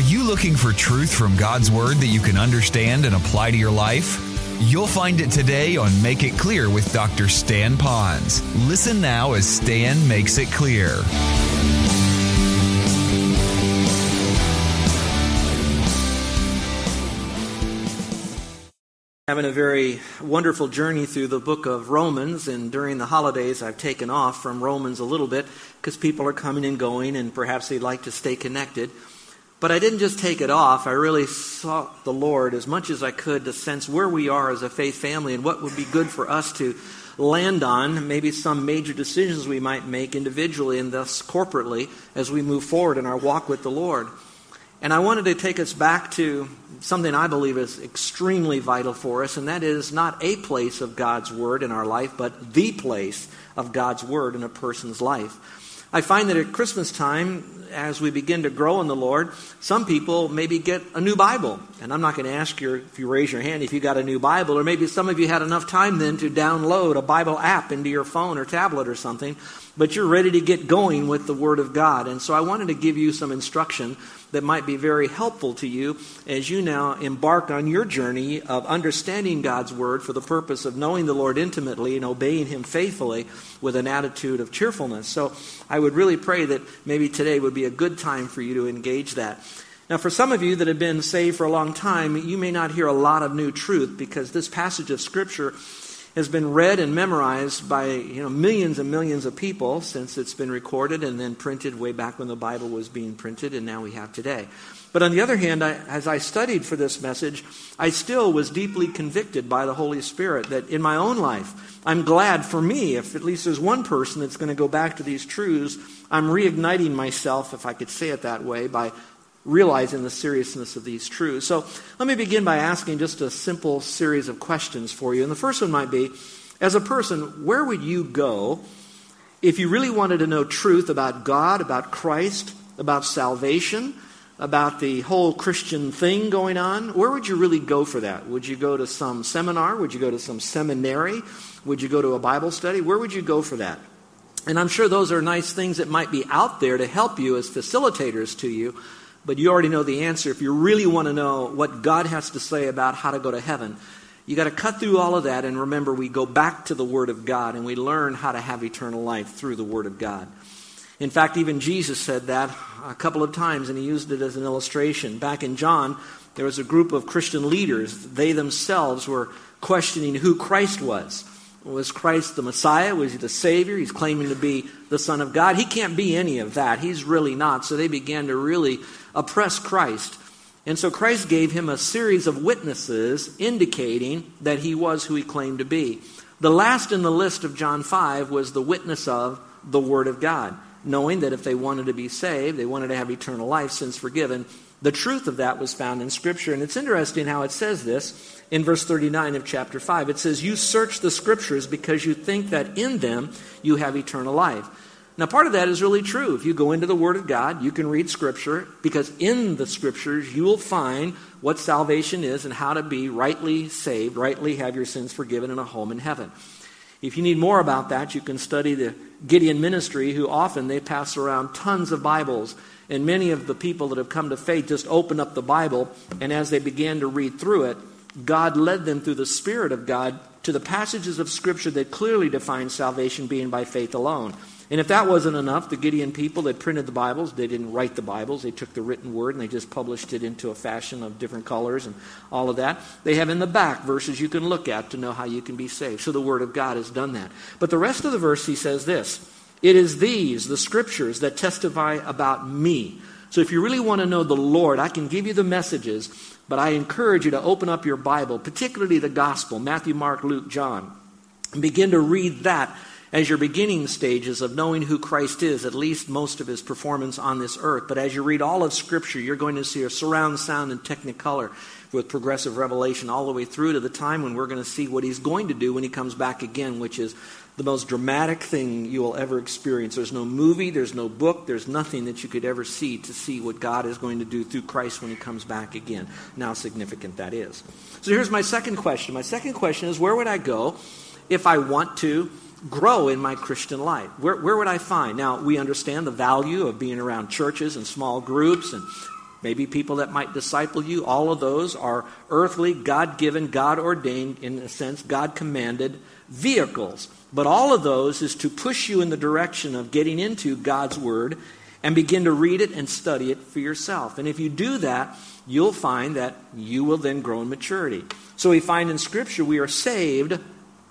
Are you looking for truth from God's Word that you can understand and apply to your life? You'll find it today on Make It Clear with Dr. Stan Ponz. Listen now as Stan makes it clear. Having a very wonderful journey through the book of Romans, and during the holidays, I've taken off from Romans a little bit because people are coming and going, and perhaps they'd like to stay connected. But I didn't just take it off. I really sought the Lord as much as I could to sense where we are as a faith family and what would be good for us to land on, maybe some major decisions we might make individually and thus corporately as we move forward in our walk with the Lord. And I wanted to take us back to something I believe is extremely vital for us, and that is not a place of God's Word in our life, but the place of God's Word in a person's life. I find that at Christmas time, as we begin to grow in the Lord, some people maybe get a new Bible. And I'm not going to ask you if you raise your hand if you got a new Bible, or maybe some of you had enough time then to download a Bible app into your phone or tablet or something, but you're ready to get going with the Word of God. And so I wanted to give you some instruction that might be very helpful to you as you now embark on your journey of understanding God's Word for the purpose of knowing the Lord intimately and obeying Him faithfully with an attitude of cheerfulness. So I would really pray that maybe today would be a good time for you to engage that. Now, for some of you that have been saved for a long time, you may not hear a lot of new truth because this passage of Scripture has been read and memorized by you know, millions and millions of people since it's been recorded and then printed way back when the Bible was being printed, and now we have today. But on the other hand, I, as I studied for this message, I still was deeply convicted by the Holy Spirit that in my own life, I'm glad for me, if at least there's one person that's going to go back to these truths, I'm reigniting myself, if I could say it that way, by realizing the seriousness of these truths. So let me begin by asking just a simple series of questions for you. And the first one might be as a person, where would you go if you really wanted to know truth about God, about Christ, about salvation, about the whole Christian thing going on? Where would you really go for that? Would you go to some seminar? Would you go to some seminary? Would you go to a Bible study? Where would you go for that? And I'm sure those are nice things that might be out there to help you as facilitators to you but you already know the answer. If you really want to know what God has to say about how to go to heaven, you got to cut through all of that and remember we go back to the Word of God and we learn how to have eternal life through the Word of God. In fact, even Jesus said that a couple of times and he used it as an illustration. Back in John, there was a group of Christian leaders. They themselves were questioning who Christ was. Was Christ the Messiah? Was he the Savior? He's claiming to be the Son of God. He can't be any of that. He's really not. So they began to really oppress Christ. And so Christ gave him a series of witnesses indicating that he was who he claimed to be. The last in the list of John 5 was the witness of the Word of God, knowing that if they wanted to be saved, they wanted to have eternal life, sins forgiven. The truth of that was found in Scripture. And it's interesting how it says this in verse 39 of chapter 5. It says, You search the Scriptures because you think that in them you have eternal life. Now, part of that is really true. If you go into the Word of God, you can read Scripture, because in the Scriptures you will find what salvation is and how to be rightly saved, rightly have your sins forgiven, and a home in heaven. If you need more about that, you can study the Gideon ministry, who often they pass around tons of Bibles. And many of the people that have come to faith just open up the Bible, and as they began to read through it, God led them through the Spirit of God to the passages of Scripture that clearly define salvation being by faith alone. And if that wasn't enough, the Gideon people that printed the Bibles, they didn't write the Bibles. They took the written word and they just published it into a fashion of different colors and all of that. They have in the back verses you can look at to know how you can be saved. So the Word of God has done that. But the rest of the verse, he says this It is these, the scriptures, that testify about me. So if you really want to know the Lord, I can give you the messages, but I encourage you to open up your Bible, particularly the Gospel Matthew, Mark, Luke, John, and begin to read that as your beginning stages of knowing who Christ is, at least most of his performance on this earth. But as you read all of Scripture, you're going to see a surround sound and technicolor with progressive revelation all the way through to the time when we're going to see what he's going to do when he comes back again, which is the most dramatic thing you will ever experience. There's no movie, there's no book, there's nothing that you could ever see to see what God is going to do through Christ when he comes back again. Now, significant that is. So here's my second question. My second question is where would I go if I want to grow in my Christian life? Where, where would I find? Now, we understand the value of being around churches and small groups and maybe people that might disciple you. All of those are earthly, God given, God ordained, in a sense, God commanded vehicles. But all of those is to push you in the direction of getting into God's Word and begin to read it and study it for yourself. And if you do that, you'll find that you will then grow in maturity. So we find in Scripture we are saved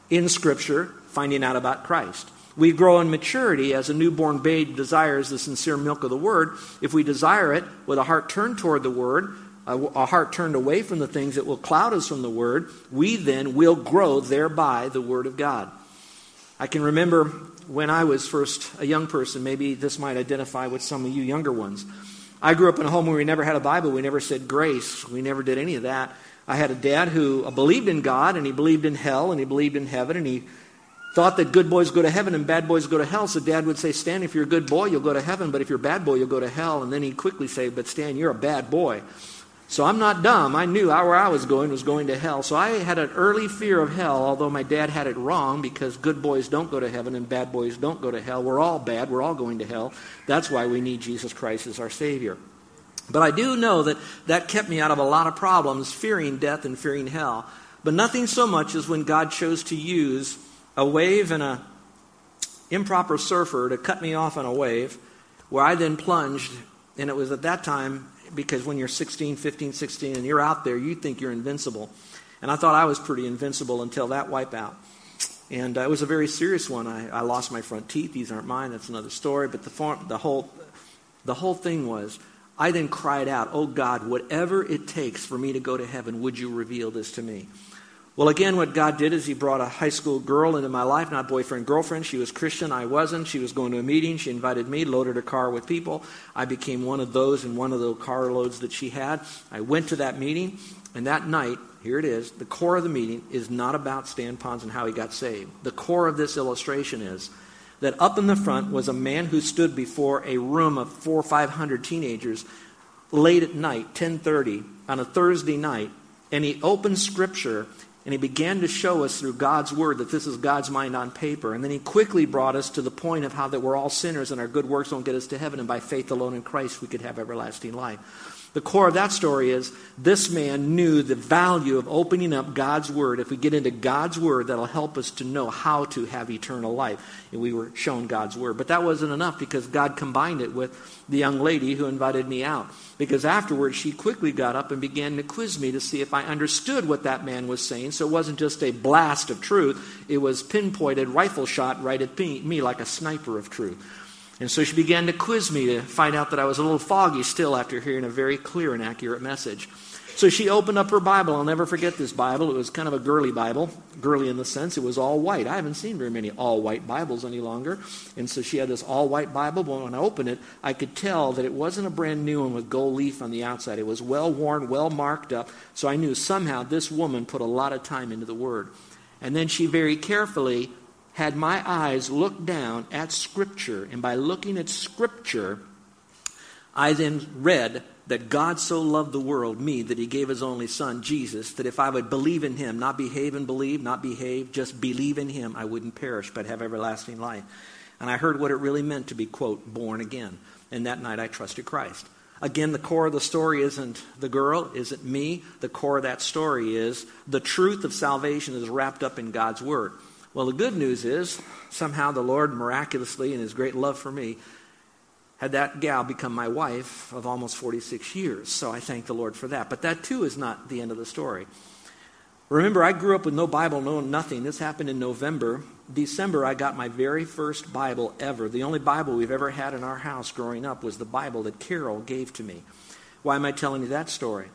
in Scripture, finding out about Christ. We grow in maturity as a newborn babe desires the sincere milk of the Word. If we desire it with a heart turned toward the Word, a heart turned away from the things that will cloud us from the Word, we then will grow thereby the Word of God. I can remember when I was first a young person, maybe this might identify with some of you younger ones. I grew up in a home where we never had a Bible. We never said grace. We never did any of that. I had a dad who believed in God, and he believed in hell, and he believed in heaven, and he thought that good boys go to heaven and bad boys go to hell. So dad would say, Stan, if you're a good boy, you'll go to heaven, but if you're a bad boy, you'll go to hell. And then he'd quickly say, But Stan, you're a bad boy. So I'm not dumb. I knew where I was going was going to hell. So I had an early fear of hell, although my dad had it wrong because good boys don't go to heaven and bad boys don't go to hell. We're all bad. We're all going to hell. That's why we need Jesus Christ as our Savior. But I do know that that kept me out of a lot of problems, fearing death and fearing hell. But nothing so much as when God chose to use a wave and a improper surfer to cut me off on a wave, where I then plunged, and it was at that time because when you're 16, 15, 16, and you're out there, you think you're invincible. And I thought I was pretty invincible until that wipeout. And uh, it was a very serious one. I, I, lost my front teeth. These aren't mine. That's another story. But the, form, the, whole, the whole thing was I then cried out, Oh God, whatever it takes for me to go to heaven, would you reveal this to me? Well, again, what God did is He brought a high school girl into my life, not boyfriend, girlfriend. She was Christian. I wasn't. She was going to a meeting. She invited me, loaded her car with people. I became one of those in one of the carloads that she had. I went to that meeting, and that night, here it is, the core of the meeting is not about Stan Ponz and how he got saved. The core of this illustration is that up in the front was a man who stood before a room of four or five hundred teenagers late at night, 1030, on a Thursday night, and he opened scripture and he began to show us through God's word that this is God's mind on paper. And then he quickly brought us to the point of how that we're all sinners and our good works don't get us to heaven, and by faith alone in Christ we could have everlasting life. The core of that story is this man knew the value of opening up God's Word. If we get into God's Word, that'll help us to know how to have eternal life. And we were shown God's Word. But that wasn't enough because God combined it with the young lady who invited me out. Because afterwards, she quickly got up and began to quiz me to see if I understood what that man was saying. So it wasn't just a blast of truth, it was pinpointed rifle shot right at me like a sniper of truth. And so she began to quiz me to find out that I was a little foggy still after hearing a very clear and accurate message. So she opened up her Bible. I'll never forget this Bible. It was kind of a girly Bible, girly in the sense it was all white. I haven't seen very many all white Bibles any longer. And so she had this all white Bible. But when I opened it, I could tell that it wasn't a brand new one with gold leaf on the outside. It was well worn, well marked up. So I knew somehow this woman put a lot of time into the Word. And then she very carefully had my eyes looked down at Scripture, and by looking at Scripture, I then read that God so loved the world, me, that he gave his only son, Jesus, that if I would believe in him, not behave and believe, not behave, just believe in him, I wouldn't perish, but have everlasting life. And I heard what it really meant to be, quote, born again. And that night I trusted Christ. Again, the core of the story isn't the girl, isn't me. The core of that story is the truth of salvation is wrapped up in God's word. Well, the good news is somehow the Lord miraculously, in his great love for me, had that gal become my wife of almost 46 years. So I thank the Lord for that. But that too is not the end of the story. Remember, I grew up with no Bible, no nothing. This happened in November. December, I got my very first Bible ever. The only Bible we've ever had in our house growing up was the Bible that Carol gave to me. Why am I telling you that story?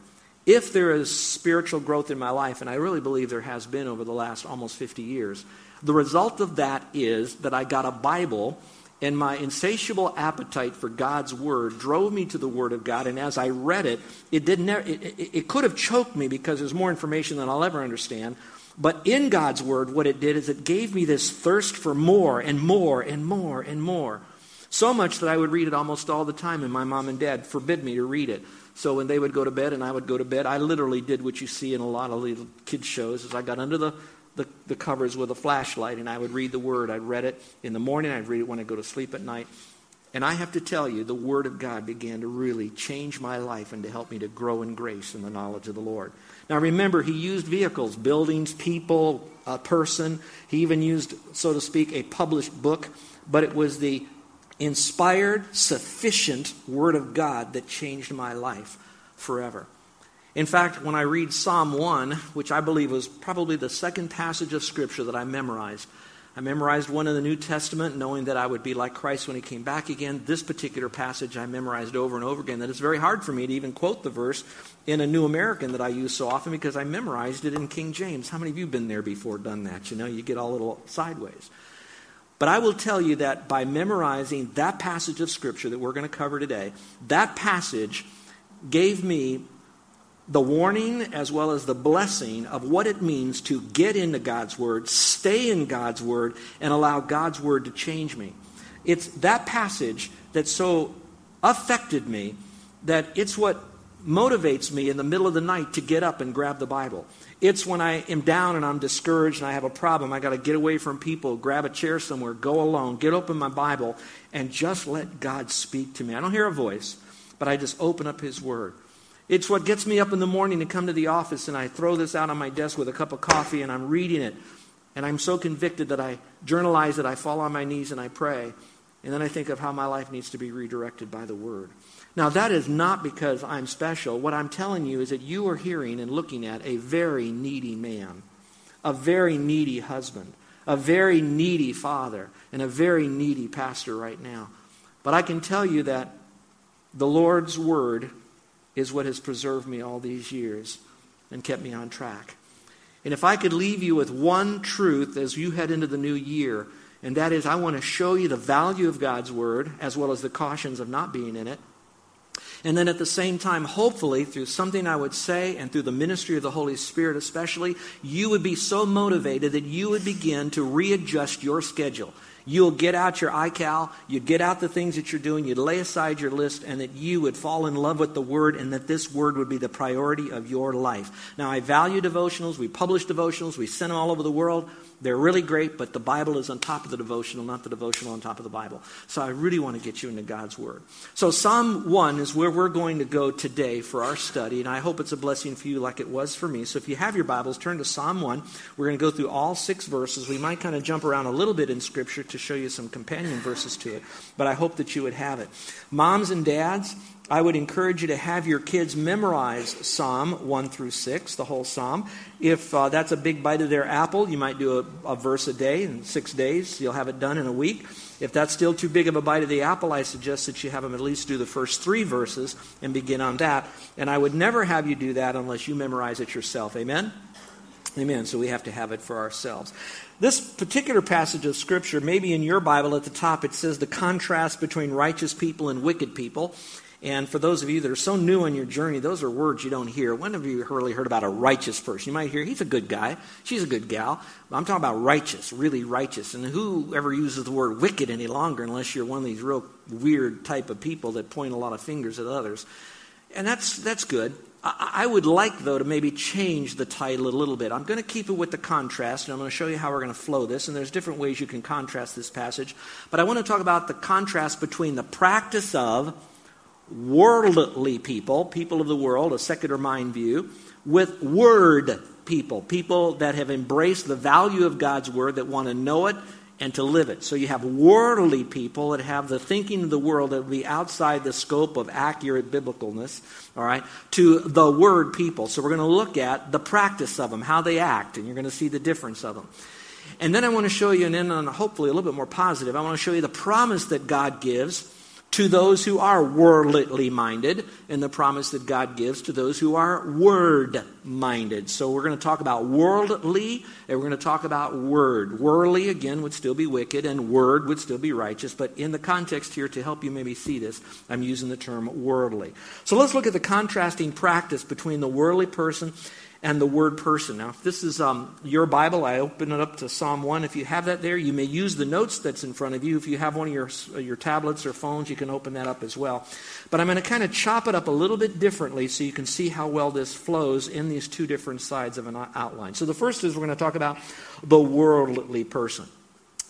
If there is spiritual growth in my life, and I really believe there has been over the last almost 50 years, the result of that is that I got a Bible, and my insatiable appetite for God's Word drove me to the Word of God. And as I read it, it, didn't, it, it, it could have choked me because there's more information than I'll ever understand. But in God's Word, what it did is it gave me this thirst for more and more and more and more. So much that I would read it almost all the time, and my mom and dad forbid me to read it. So when they would go to bed and I would go to bed, I literally did what you see in a lot of little kids shows. Is I got under the the, the covers with a flashlight and I would read the word. I'd read it in the morning, I'd read it when I go to sleep at night. And I have to tell you, the Word of God began to really change my life and to help me to grow in grace and the knowledge of the Lord. Now remember, he used vehicles, buildings, people, a person. He even used, so to speak, a published book, but it was the inspired, sufficient Word of God that changed my life forever. In fact, when I read Psalm 1, which I believe was probably the second passage of Scripture that I memorized, I memorized one in the New Testament, knowing that I would be like Christ when he came back again. This particular passage I memorized over and over again. That it's very hard for me to even quote the verse in a New American that I use so often because I memorized it in King James. How many of you have been there before, done that? You know, you get all little sideways. But I will tell you that by memorizing that passage of Scripture that we're going to cover today, that passage gave me the warning as well as the blessing of what it means to get into God's Word, stay in God's Word, and allow God's Word to change me. It's that passage that so affected me that it's what motivates me in the middle of the night to get up and grab the Bible. It's when I am down and I'm discouraged and I have a problem. I got to get away from people, grab a chair somewhere, go alone, get open my Bible, and just let God speak to me. I don't hear a voice, but I just open up His Word. It's what gets me up in the morning to come to the office and I throw this out on my desk with a cup of coffee and I'm reading it. And I'm so convicted that I journalize it, I fall on my knees and I pray. And then I think of how my life needs to be redirected by the Word. Now, that is not because I'm special. What I'm telling you is that you are hearing and looking at a very needy man, a very needy husband, a very needy father, and a very needy pastor right now. But I can tell you that the Lord's Word is what has preserved me all these years and kept me on track. And if I could leave you with one truth as you head into the new year, and that is I want to show you the value of God's Word as well as the cautions of not being in it. And then at the same time, hopefully, through something I would say and through the ministry of the Holy Spirit especially, you would be so motivated that you would begin to readjust your schedule. You'll get out your iCal, you'd get out the things that you're doing, you'd lay aside your list, and that you would fall in love with the Word and that this Word would be the priority of your life. Now, I value devotionals. We publish devotionals, we send them all over the world. They're really great, but the Bible is on top of the devotional, not the devotional on top of the Bible. So I really want to get you into God's Word. So Psalm 1 is where we're going to go today for our study, and I hope it's a blessing for you like it was for me. So if you have your Bibles, turn to Psalm 1. We're going to go through all six verses. We might kind of jump around a little bit in Scripture to show you some companion verses to it, but I hope that you would have it. Moms and dads, I would encourage you to have your kids memorize Psalm 1 through 6, the whole Psalm. If uh, that's a big bite of their apple, you might do a, a, verse a day in six days. You'll have it done in a week. If that's still too big of a bite of the apple, I suggest that you have them at least do the first three verses and begin on that. And I would never have you do that unless you memorize it yourself. Amen? Amen. So we have to have it for ourselves. This particular passage of Scripture, maybe in your Bible at the top, it says the contrast between righteous people and wicked people. And for those of you that are so new on your journey, those are words you don't hear. When have you really heard about a righteous person? You might hear, he's a good guy, she's a good gal. But I'm talking about righteous, really righteous. And who ever uses the word wicked any longer unless you're one of these real weird type of people that point a lot of fingers at others? And that's, that's good. I would like, though, to maybe change the title a little bit. I'm going to keep it with the contrast, and I'm going to show you how we're going to flow this. And there's different ways you can contrast this passage. But I want to talk about the contrast between the practice of worldly people, people of the world, a secular mind view, with word people, people that have embraced the value of God's word, that want to know it and to live it. So you have worldly people that have the thinking of the world that would be outside the scope of accurate biblicalness, all right, to the word people. So we're going to look at the practice of them, how they act, and you're going to see the difference of them. And then I want to show you, and then on hopefully a little bit more positive, I want to show you the promise that God gives to those who are worldly minded, and the promise that God gives to those who are word minded. So we're going to talk about worldly, and we're going to talk about word. Worldly, again, would still be wicked, and word would still be righteous. But in the context here, to help you maybe see this, I'm using the term worldly. So let's look at the contrasting practice between the worldly person and the word person. Now, if this is um, your Bible, I open it up to Psalm 1. If you have that there, you may use the notes that's in front of you. If you have one of your, your tablets or phones, you can open that up as well. But I'm going to kind of chop it up a little bit differently so you can see how well this flows in these two different sides of an outline. So the first is we're going to talk about the worldly person.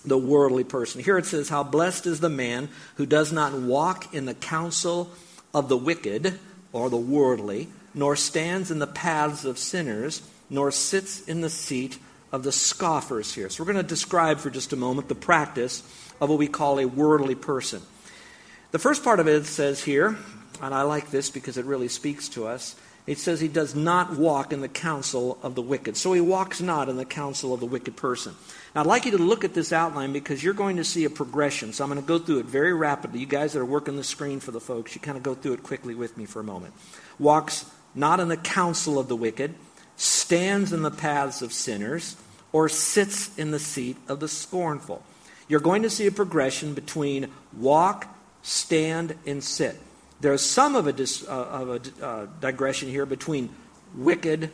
the worldly person. Here it says, How blessed is the man who does not walk in the counsel of the wicked or the worldly, nor stands in the paths of sinners, nor sits in the seat of the scoffers here. So we're going to describe for just a moment the practice of what we call a worldly person. The first part of it says here, and I like this because it really speaks to us. It says he does not walk in the counsel of the wicked. So he walks not in the counsel of the wicked person. Now, I'd like you to look at this outline because you're going to see a progression. So I'm going to go through it very rapidly. You guys that are working the screen for the folks, you kind of go through it quickly with me for a moment. Walks not in the counsel of the wicked, stands in the paths of sinners, or sits in the seat of the scornful. You're going to see a progression between walk, stand, and sit. There's some of a, dis, uh, of a uh, digression here between wicked,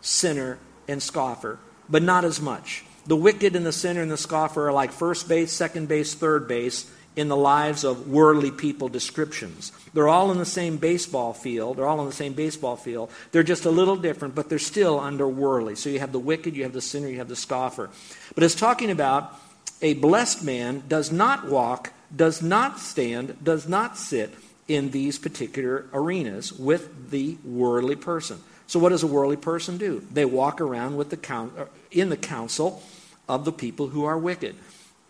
sinner, and scoffer, but not as much. The wicked and the sinner and the scoffer are like first base, second base, third base in the lives of worldly people descriptions. They're all in the same baseball field. They're all in the same baseball field. They're just a little different, but they're still under worldly. So you have the wicked, you have the sinner, you have the scoffer. But it's talking about a blessed man does not walk, does not stand, does not sit in these particular arenas with the worldly person. So, what does a worldly person do? They walk around with the uh, in the counsel of the people who are wicked.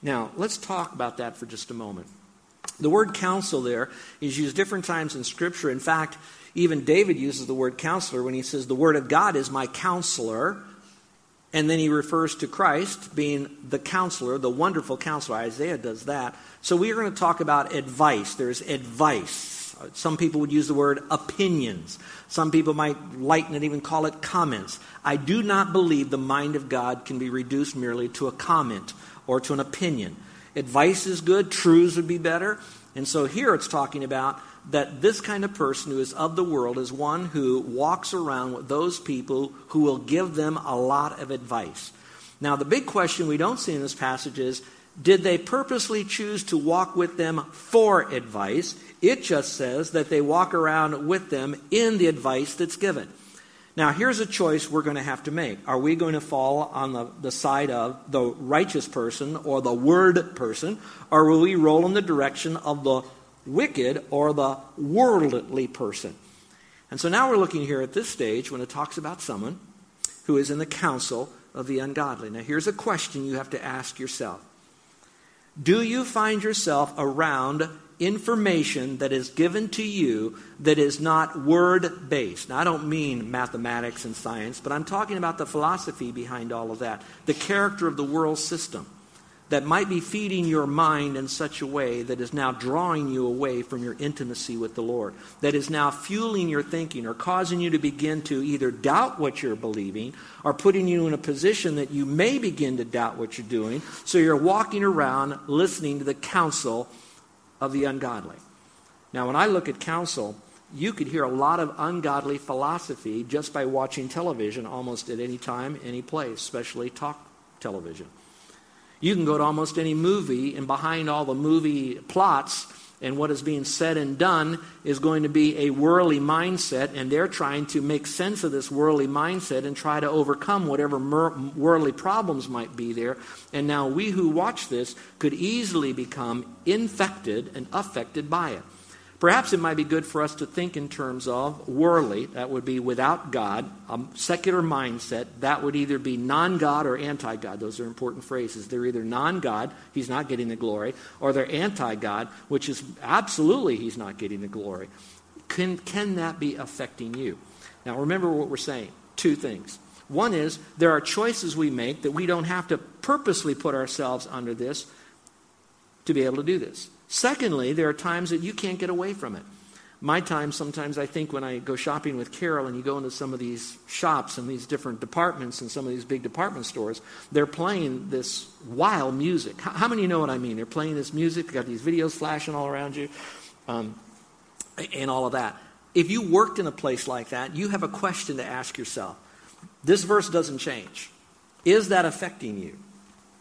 Now, let's talk about that for just a moment. The word counsel there is used different times in Scripture. In fact, even David uses the word counselor when he says, The word of God is my counselor. And then he refers to Christ being the counselor, the wonderful counselor. Isaiah does that. So we are going to talk about advice. There's advice. Some people would use the word opinions. Some people might lighten it, even call it comments. I do not believe the mind of God can be reduced merely to a comment or to an opinion. Advice is good, truths would be better. And so here it's talking about that this kind of person who is of the world is one who walks around with those people who will give them a lot of advice. Now, the big question we don't see in this passage is did they purposely choose to walk with them for advice? It just says that they walk around with them in the advice that's given. Now, here's a choice we're going to have to make. Are we going to fall on the, the side of the righteous person or the word person, or will we roll in the direction of the wicked or the worldly person. And so now we're looking here at this stage when it talks about someone who is in the counsel of the ungodly. Now, here's a question you have to ask yourself Do you find yourself around information that is given to you that is not word based? Now, I don't mean mathematics and science, but I'm talking about the philosophy behind all of that, the character of the world system that might be feeding your mind in such a way that is now drawing you away from your intimacy with the Lord, that is now fueling your thinking or causing you to begin to either doubt what you're believing or putting you in a position that you may begin to doubt what you're doing. So you're walking around listening to the counsel of the ungodly. Now, when I look at counsel, you could hear a lot of ungodly philosophy just by watching television almost at any time, any place, especially talk television. You can go to almost any movie, and behind all the movie plots and what is being said and done is going to be a worldly mindset, and they're trying to make sense of this worldly mindset and try to overcome whatever worldly problems might be there. And now we who watch this could easily become infected and affected by it. Perhaps it might be good for us to think in terms of worldly, that would be without God, a secular mindset. That would either be non God or anti God. Those are important phrases. They're either non God, he's not getting the glory, or they're anti God, which is absolutely he's not getting the glory. Can, can that be affecting you? Now, remember what we're saying two things. One is there are choices we make that we don't have to purposely put ourselves under this to be able to do this. Secondly, there are times that you can't get away from it. My time, sometimes I think when I go shopping with Carol and you go into some of these shops and these different departments and some of these big department stores, they're playing this wild music. How, many know what I mean? They're playing this music, they've got these videos flashing all around you, um, and all of that. If you worked in a place like that, you have a question to ask yourself. This verse doesn't change. Is that affecting you?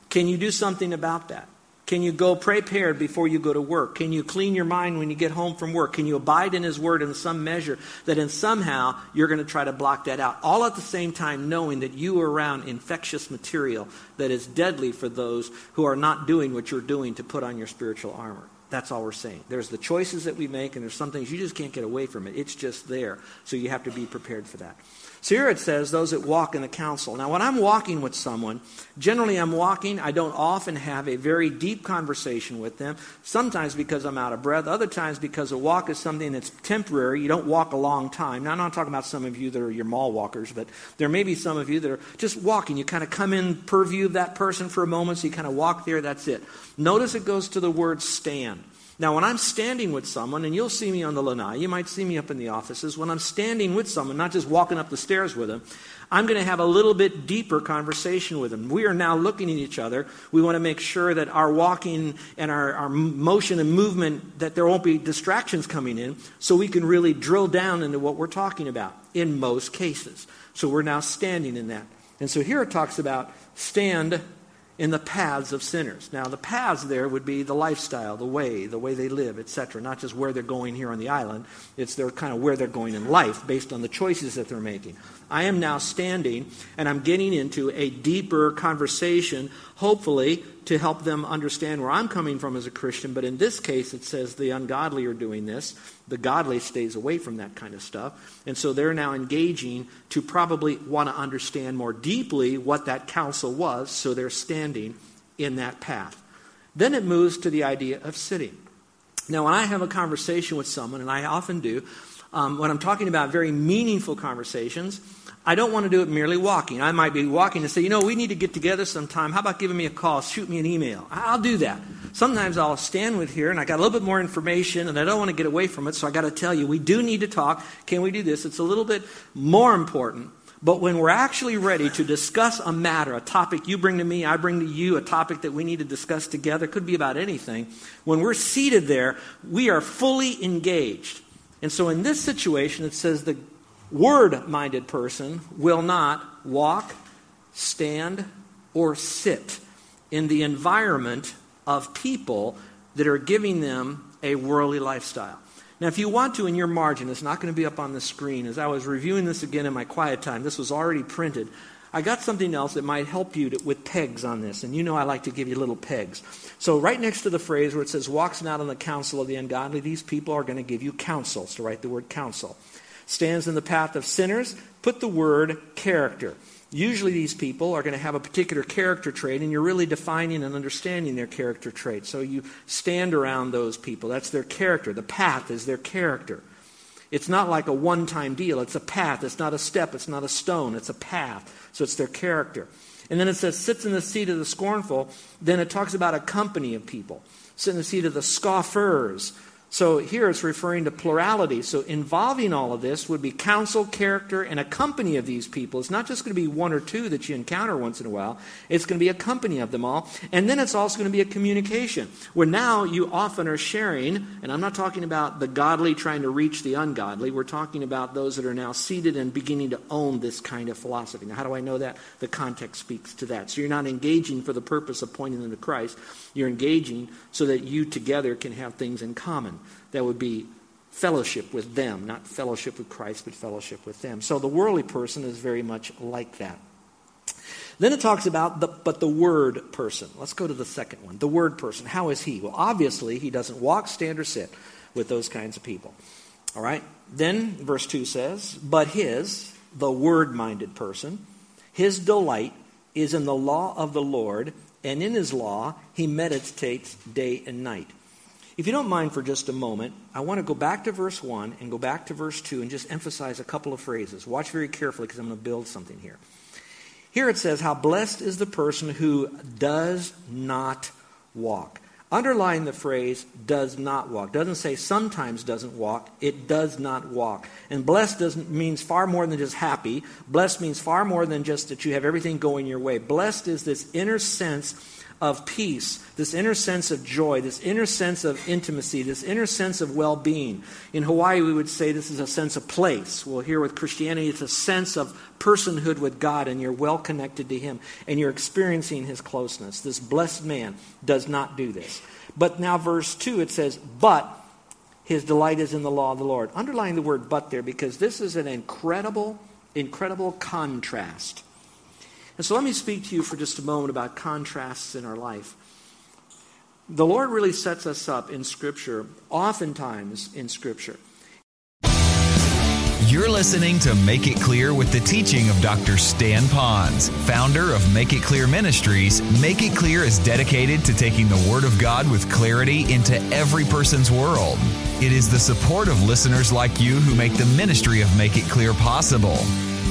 Can you do something about that? Can you go prepared before you go to work? Can you clean your mind when you get home from work? Can you abide in His Word in some measure that in somehow you're going to try to block that out? All at the same time knowing that you are around infectious material that is deadly for those who are not doing what you're doing to put on your spiritual armor. That's all we're saying. There's the choices that we make, and there's some things you just can't get away from it. It's just there. So you have to be prepared for that. So here it says, those that walk in the counsel. Now, when I'm walking with someone, generally I'm walking, I don't often have a very deep conversation with them. Sometimes because I'm out of breath, other times because a walk is something that's temporary. You don't walk a long time. Now, I'm not talking about some of you that are your mall walkers, but there may be some of you that are just walking. You kind of come in purview of that person for a moment, so you kind of walk there, that's it. Notice it goes to the word stand. Now, when I'm standing with someone, and you'll see me on the lanai, you might see me up in the offices, when I'm standing with someone, not just walking up the stairs with them, I'm going to have a little bit deeper conversation with them. We are now looking at each other. We want to make sure that our walking and our, our motion and movement, that there won't be distractions coming in, so we can really drill down into what we're talking about in most cases. So we're now standing in that. And so here it talks about stand in the paths of sinners. Now, the paths there would be the lifestyle, the way, the way they live, etc. Not just where they're going here on the island. It's their kind of where they're going in life based on the choices that they're making. I am now standing and I'm getting into a deeper conversation, hopefully to help them understand where I'm coming from as a Christian. But in this case, it says the ungodly are doing this. The godly stays away from that kind of stuff. And so they're now engaging to probably want to understand more deeply what that counsel was. So they're standing in that path. Then it moves to the idea of sitting. Now, when I have a conversation with someone, and I often do, um, when I'm talking about very meaningful conversations, I don't want to do it merely walking. I might be walking and say, you know, we need to get together sometime. How about giving me a call? Shoot me an email. I'll do that. Sometimes I'll stand with here and I got a little bit more information and I don't want to get away from it, so I got to tell you, we do need to talk. Can we do this? It's a little bit more important. But when we're actually ready to discuss a matter, a topic you bring to me, I bring to you, a topic that we need to discuss together, could be about anything, when we're seated there, we are fully engaged. And so in this situation, it says the word minded person will not walk, stand, or sit in the environment of people that are giving them a worldly lifestyle. Now, if you want to, in your margin, it's not going to be up on the screen. As I was reviewing this again in my quiet time, this was already printed. I got something else that might help you to, with pegs on this. And you know I like to give you little pegs. So, right next to the phrase where it says, walks not on the counsel of the ungodly, these people are going to give you counsel. So, write the word counsel stands in the path of sinners, put the word character. Usually, these people are going to have a particular character trait, and you're really defining and understanding their character trait. So you stand around those people. That's their character. The path is their character. It's not like a one time deal, it's a path. It's not a step, it's not a stone, it's a path. So it's their character. And then it says, sits in the seat of the scornful. Then it talks about a company of people. Sit in the seat of the scoffers. So here it's referring to plurality. So involving all of this would be counsel, character, and a company of these people. It's not just going to be one or two that you encounter once in a while. It's going to be a company of them all. And then it's also going to be a communication, where now you often are sharing, and I'm not talking about the godly trying to reach the ungodly. We're talking about those that are now seated and beginning to own this kind of philosophy. Now, how do I know that? The context speaks to that. So you're not engaging for the purpose of pointing them to Christ. You're engaging so that you together can have things in common. That would be fellowship with them, not fellowship with Christ, but fellowship with them. So the worldly person is very much like that. Then it talks about the but the word person. Let's go to the second one. The word person. How is he? Well, obviously he doesn't walk, stand, or sit with those kinds of people. All right? Then verse 2 says, But his, the word minded person, his delight is in the law of the Lord, and in his law he meditates day and night. If you don't mind for just a moment, I want to go back to verse 1 and go back to verse 2 and just emphasize a couple of phrases. Watch very carefully because I'm going to build something here. Here it says, How blessed is the person who does not walk. Underline the phrase does not walk. Doesn't say sometimes doesn't walk. It does not walk. And blessed doesn't means far more than just happy. Blessed means far more than just that you have everything going your way. Blessed is this inner sense of peace, this inner sense of joy, this inner sense of intimacy, this inner sense of well being. In Hawaii, we would say this is a sense of place. Well, here with Christianity, it's a sense of personhood with God, and you're well connected to Him, and you're experiencing His closeness. This blessed man does not do this. But now, verse 2, it says, But his delight is in the law of the Lord. Underline the word but there because this is an incredible, incredible contrast. And so let me speak to you for just a moment about contrasts in our life. The Lord really sets us up in Scripture, oftentimes in Scripture. You're listening to Make It Clear with the teaching of Dr. Stan Ponz, founder of Make It Clear Ministries. Make It Clear is dedicated to taking the Word of God with clarity into every person's world. It is the support of listeners like you who make the ministry of Make It Clear possible.